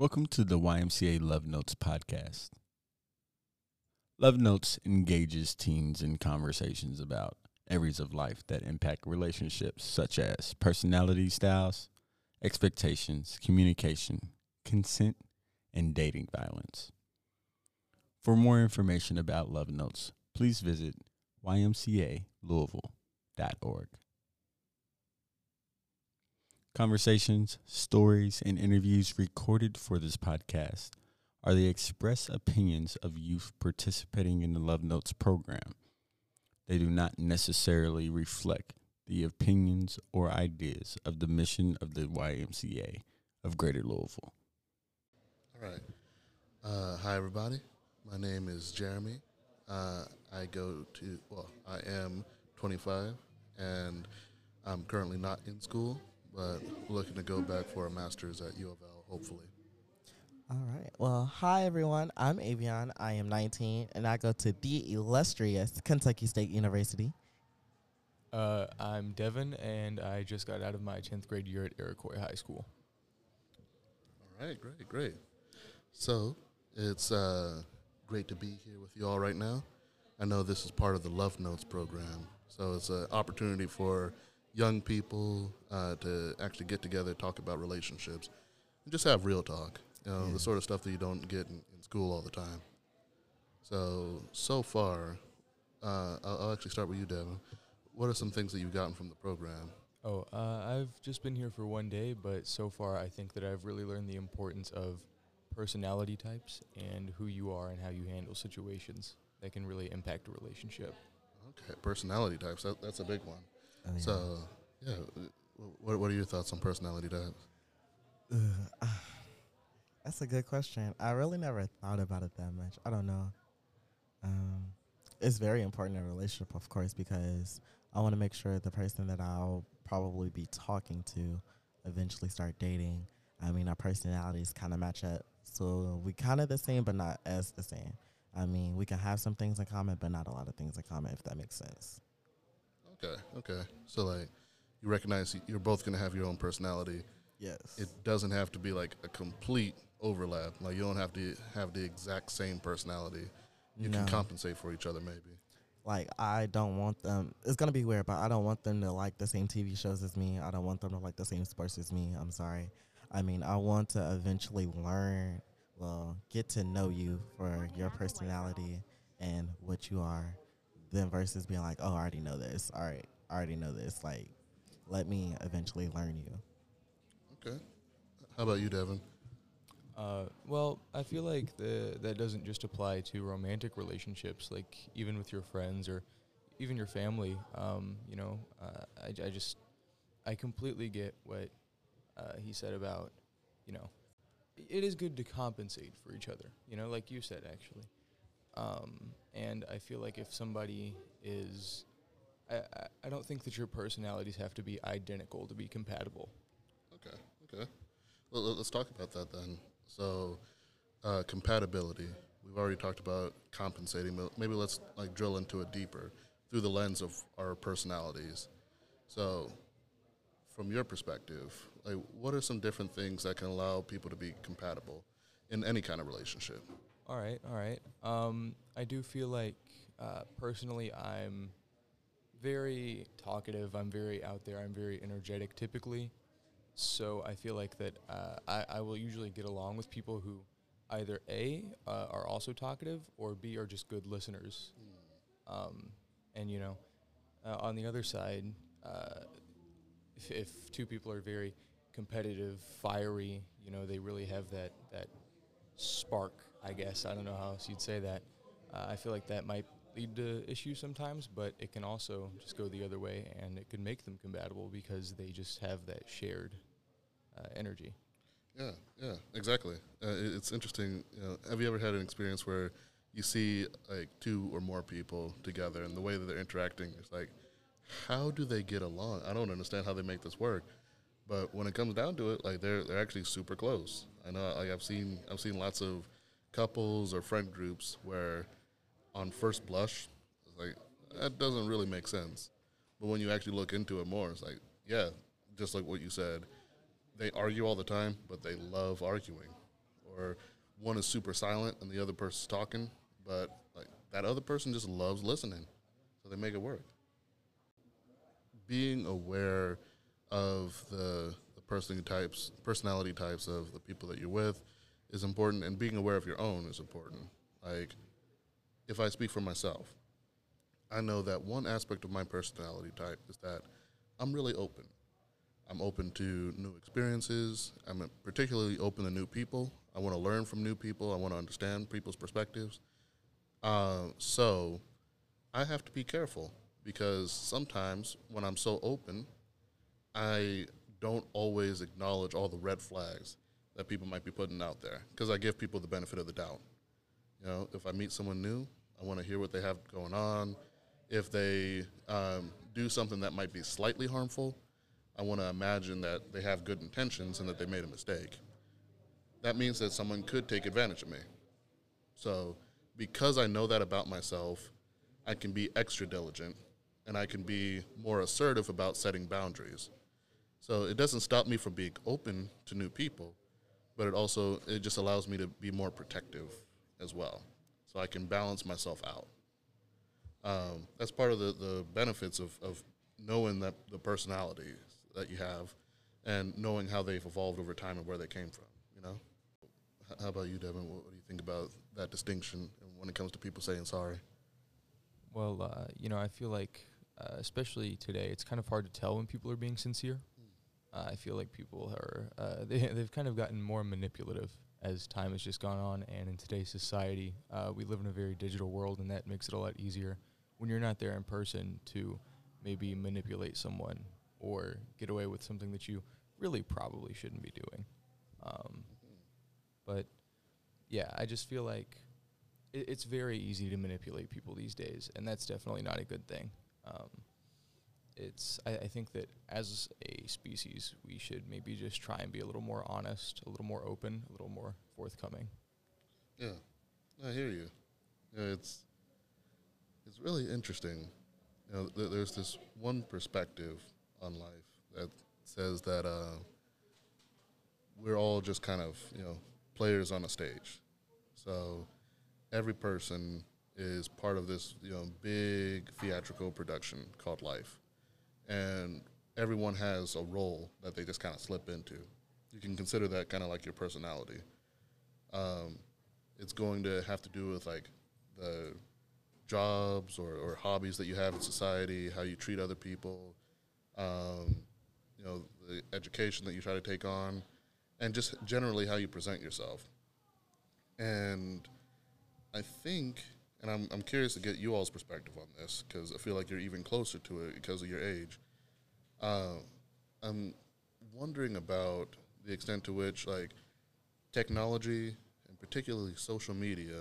Welcome to the YMCA Love Notes podcast. Love Notes engages teens in conversations about areas of life that impact relationships, such as personality styles, expectations, communication, consent, and dating violence. For more information about Love Notes, please visit ymcalouisville.org. Conversations, stories, and interviews recorded for this podcast are the express opinions of youth participating in the Love Notes program. They do not necessarily reflect the opinions or ideas of the mission of the YMCA of Greater Louisville. All right. Uh, hi, everybody. My name is Jeremy. Uh, I go to, well, I am 25 and I'm currently not in school, but looking to go back for a master's at U of L, hopefully. All right. Well, hi everyone. I'm Avian. I am 19 and I go to the illustrious Kentucky State University. Uh, I'm Devon, and I just got out of my 10th grade year at Iroquois High School. All right, great, great. So it's uh, great to be here with you all right now. I know this is part of the Love Notes program, so it's an opportunity for young people uh, to actually get together, talk about relationships, and just have real talk. You know, Yeah. the sort of stuff that you don't get in, in school all the time. So so far, uh, I'll, I'll actually start with you, Devon. What are some things that you've gotten from the program? Oh, uh, I've just been here for one day, but so far I think that I've really learned the importance of personality types and who you are and how you handle situations that can really impact a relationship. Okay, personality types. That, that's a big one. Yeah. So, yeah, what, what are your thoughts on personality types? Ah, that's a good question. I really never thought about it that much. I don't know. Um, it's very important in a relationship, of course, because I want to make sure the person that I'll probably be talking to eventually start dating. I mean, our personalities kind of match up. So we kind of the same, but not as the same. I mean, we can have some things in common, but not a lot of things in common, if that makes sense. Okay, okay. So, like, you recognize you're both going to have your own personality. Yes. It doesn't have to be like a complete overlap. Like, you don't have to have the exact same personality. You can compensate for each other, maybe. like I don't want them. It's gonna be weird, but I don't want them to like the same TV shows as me. I don't want them to like the same sports as me. I'm sorry. I mean, I want to eventually learn, well, get to know you for your personality and what you are, then versus being like, oh, I already know this. All right, I already know this. Like, let me eventually learn you. Okay. How about you, Devon? Uh, well, I feel like the, that doesn't just apply to romantic relationships, like even with your friends or even your family. Um, you know, uh, I, I just, I completely get what uh, he said about, you know, it is good to compensate for each other, you know, like you said, actually. Um, and I feel like if somebody is, I, I, don't think that your personalities have to be identical to be compatible. Okay, okay. Well, let- let's talk about that then. So, uh, compatibility. We've already talked about compensating, but maybe let's like drill into it deeper through the lens of our personalities. So, from your perspective, like what are some different things that can allow people to be compatible in any kind of relationship? All right, all right. Um, I do feel like uh, personally, I'm very talkative. I'm very out there. I'm very energetic typically. So I feel like that uh, I, I will usually get along with people who either A, uh, are also talkative, or B, are just good listeners. Um, and, you know, uh, on the other side, uh, if, if two people are very competitive, fiery, you know, they really have that, that spark, I guess. I don't know how else you'd say that. Uh, I feel like that might lead to issues sometimes, but it can also just go the other way and it could make them compatible because they just have that shared uh, energy. Yeah, yeah, exactly. Uh, it- it's interesting. You know, have you ever had an experience where you see like two or more people together, and the way that they're interacting is like, how do they get along? I don't understand how they make this work. But when it comes down to it, like they're they're actually super close. I know, like I've seen I've seen lots of couples or friend groups where, on first blush, it's like that doesn't really make sense. But when you actually look into it more, it's like, yeah, just like what you said, they argue all the time, but they love arguing. or one is super silent and the other person's talking, but like that other person just loves listening, so they make it work. Being aware of the the types, personality types of the people that you're with is important, and being aware of your own is important. Like, if I speak for myself, I know that one aspect of my personality type is that I'm really open. I'm open to new experiences. I'm particularly open to new people. I want to learn from new people. I want to understand people's perspectives. Uh, so I have to be careful because sometimes when I'm so open, I don't always acknowledge all the red flags that people might be putting out there because I give people the benefit of the doubt. You know, if I meet someone new, I want to hear what they have going on. If they um, do something that might be slightly harmful, I want to imagine that they have good intentions and that they made a mistake. That means that someone could take advantage of me. So, because I know that about myself, I can be extra diligent and I can be more assertive about setting boundaries. So, it doesn't stop me from being open to new people, but it also it just allows me to be more protective as well. So I can balance myself out. Um, that's part of the, the benefits of, of knowing that the personalities that you have and knowing how they've evolved over time and where they came from, you know? How about you, Devon? What, what do you think about that distinction when it comes to people saying sorry? Well, uh, you know, I feel like, uh, especially today, it's kind of hard to tell when people are being sincere. Uh, I feel like people are uh, they they've kind of gotten more manipulative as time has just gone on, and in today's society, uh, we live in a very digital world, and that makes it a lot easier when you're not there in person to maybe manipulate someone or get away with something that you really probably shouldn't be doing. Um, but yeah, I just feel like it, it's very easy to manipulate people these days, and that's definitely not a good thing. Um, it's I, I think that as a species, we should maybe just try and be a little more honest, a little more open, a little more forthcoming. Yeah, I hear you. Yeah, it's it's really interesting. You know, th- there's this one perspective on life that says that uh, we're all just kind of you know players on a stage. So every person is part of this you know big theatrical production called life, and everyone has a role that they just kind of slip into. You can consider that kind of like your personality. Um, it's going to have to do with like the jobs or, or hobbies that you have in society, how you treat other people, um, you know, the education that you try to take on, and just generally how you present yourself. And I think, and I'm, I'm curious to get you all's perspective on this because I feel like you're even closer to it because of your age. Uh, I'm wondering about the extent to which, like, technology and particularly social media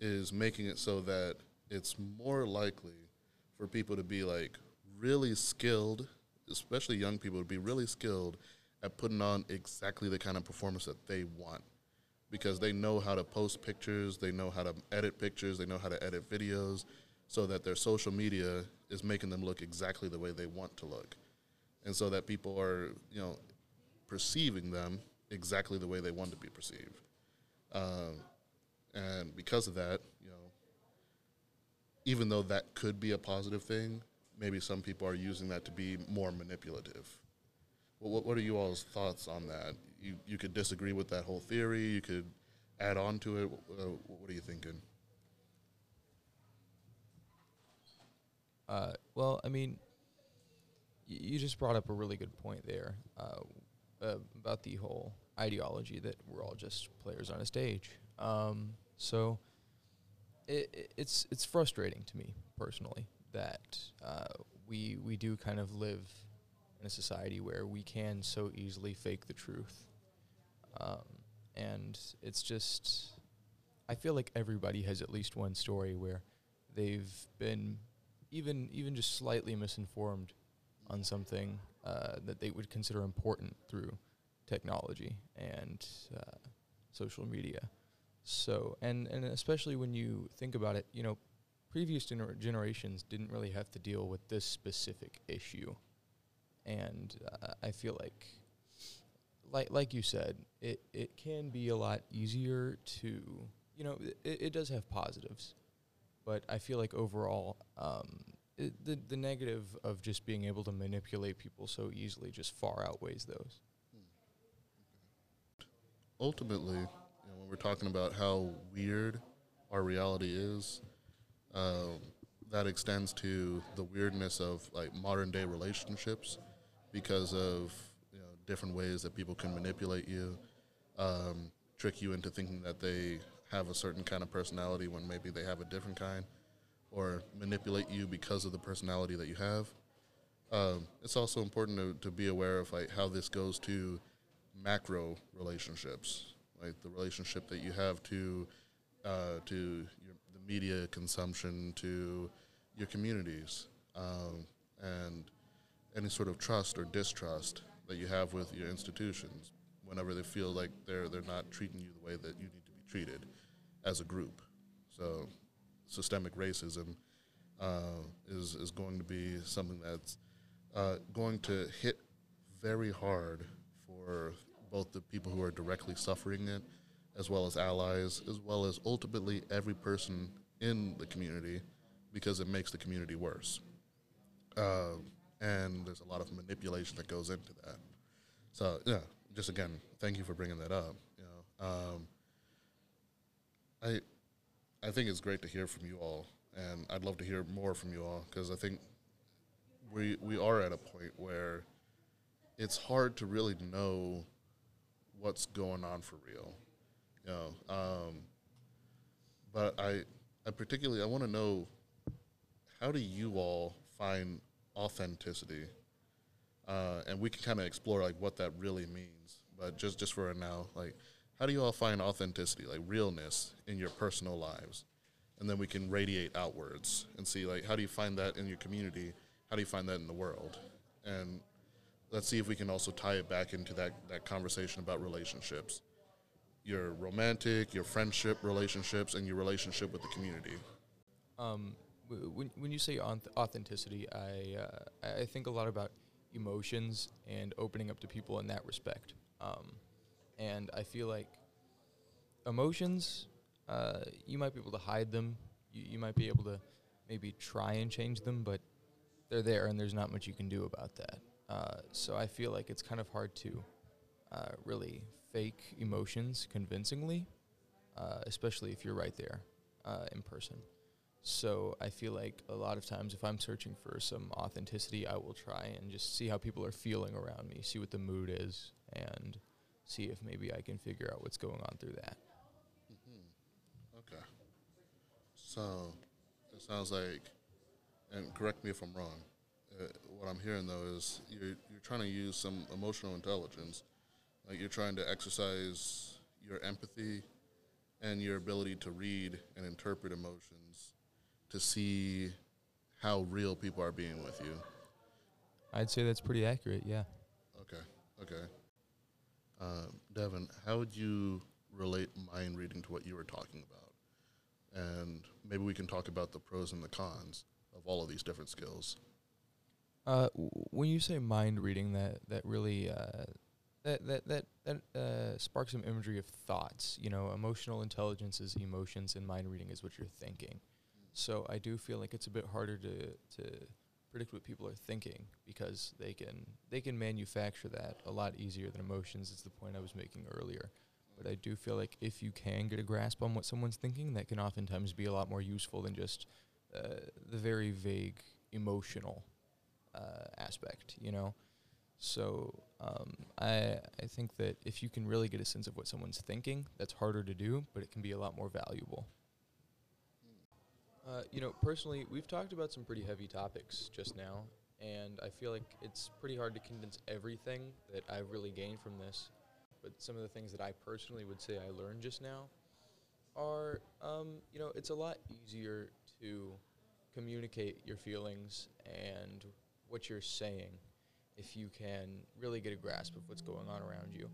is making it so that it's more likely for people to be like really skilled, especially young people to be really skilled at putting on exactly the kind of performance that they want because they know how to post pictures, they know how to edit pictures, they know how to edit videos so that their social media is making them look exactly the way they want to look. And so that people are, you know, perceiving them exactly the way they want to be perceived. Um, and because of that, you know, even though that could be a positive thing, maybe some people are using that to be more manipulative. Well, what, what are you all's thoughts on that? You, you could disagree with that whole theory. You could add on to it. Uh, what are you thinking? Uh, well, I mean, y- you just brought up a really good point there uh, about the whole ideology that we're all just players on a stage. Um, so it, it's it's frustrating to me personally that uh, we we do kind of live in a society where we can so easily fake the truth, um, and it's just I feel like everybody has at least one story where they've been even even just slightly misinformed on something uh, that they would consider important through technology and uh, social media. So and and especially when you think about it, you know, previous gener- generations didn't really have to deal with this specific issue, and uh, I feel like like like you said, it it can be a lot easier to you know it, it does have positives, but I feel like overall, um, it, the the negative of just being able to manipulate people so easily just far outweighs those. ultimately, you know, when we're talking about how weird our reality is, um, that extends to the weirdness of like modern day relationships because of you know different ways that people can manipulate you, um, trick you into thinking that they have a certain kind of personality when maybe they have a different kind, or manipulate you because of the personality that you have. Um, it's also important to, to be aware of like how this goes to macro relationships, like the relationship that you have to uh, to your, the media consumption, to your communities, um, and any sort of trust or distrust that you have with your institutions. Whenever they feel like they're they're not treating you the way that you need to be treated as a group, so systemic racism uh, is is going to be something that's uh, going to hit very hard for both the people who are directly suffering it, as well as allies, as well as ultimately every person in the community, because it makes the community worse. Uh, and there's a lot of manipulation that goes into that. So yeah, just again, thank you for bringing that up. You know, um, I I think it's great to hear from you all, and I'd love to hear more from you all because I think we we are at a point where it's hard to really know what's going on for real. You know, um, but I I particularly I want to know how do you all find authenticity, uh, and we can kind of explore like what that really means. But just just for now, like how do you all find authenticity, like realness in your personal lives? And then we can radiate outwards and see like how do you find that in your community? How do you find that in the world? And let's see if we can also tie it back into that, that conversation about relationships. Your romantic, your friendship relationships, and your relationship with the community. Um, when when you say authenticity, I uh, I think a lot about emotions and opening up to people in that respect. Um, and I feel like emotions, uh, you might be able to hide them. You, you might be able to maybe try and change them, but they're there, and there's not much you can do about that. Uh, so I feel like it's kind of hard to uh, really fake emotions convincingly, uh, especially if you're right there uh, in person. So I feel like a lot of times if I'm searching for some authenticity, I will try and just see how people are feeling around me, see what the mood is, and see if maybe I can figure out what's going on through that. Okay. So it sounds like, and correct me if I'm wrong. Uh, what I'm hearing though is you're you're trying to use some emotional intelligence, like you're trying to exercise your empathy and your ability to read and interpret emotions to see how real people are being with you. I'd say that's pretty accurate, yeah. Okay. Okay. Um, Devon, how would you relate mind reading to what you were talking about? And maybe we can talk about the pros and the cons of all of these different skills. Uh, w- when you say mind reading, that that really uh, that that that that uh, sparks some imagery of thoughts. You know, emotional intelligence is emotions, and mind reading is what you're thinking. So I do feel like it's a bit harder to to predict what people are thinking because they can they can manufacture that a lot easier than emotions. It's the point I was making earlier. But I do feel like if you can get a grasp on what someone's thinking, that can oftentimes be a lot more useful than just uh, the very vague emotional uh, aspect, you know. So um, I I think that if you can really get a sense of what someone's thinking, that's harder to do, but it can be a lot more valuable. Uh, you know, personally, we've talked about some pretty heavy topics just now, and I feel like it's pretty hard to condense everything that I've really gained from this. But some of the things that I personally would say I learned just now are, um, you know, it's a lot easier to communicate your feelings and what you're saying if you can really get a grasp of what's going on around you.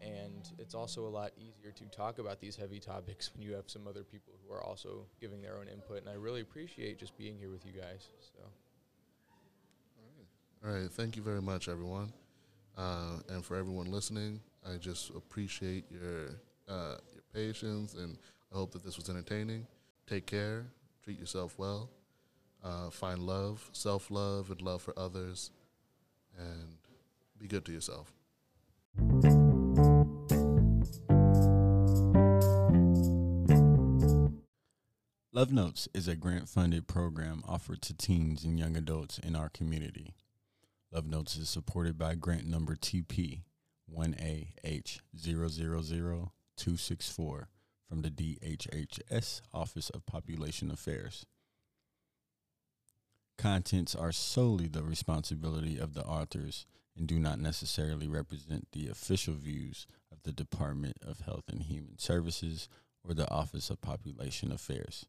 And it's also a lot easier to talk about these heavy topics when you have some other people who are also giving their own input. And I really appreciate just being here with you guys. So, All right. Thank you very much, everyone. Uh, and for everyone listening, I just appreciate your uh, your patience, and I hope that this was entertaining. Take care, treat yourself well, uh, find love, self love, and love for others, and be good to yourself. Love Notes is a grant funded program offered to teens and young adults in our community. Love Notes is supported by grant number TP 1AH000264 from the DHHS Office of Population Affairs. Contents are solely the responsibility of the authors and do not necessarily represent the official views of the Department of Health and Human Services or the Office of Population Affairs.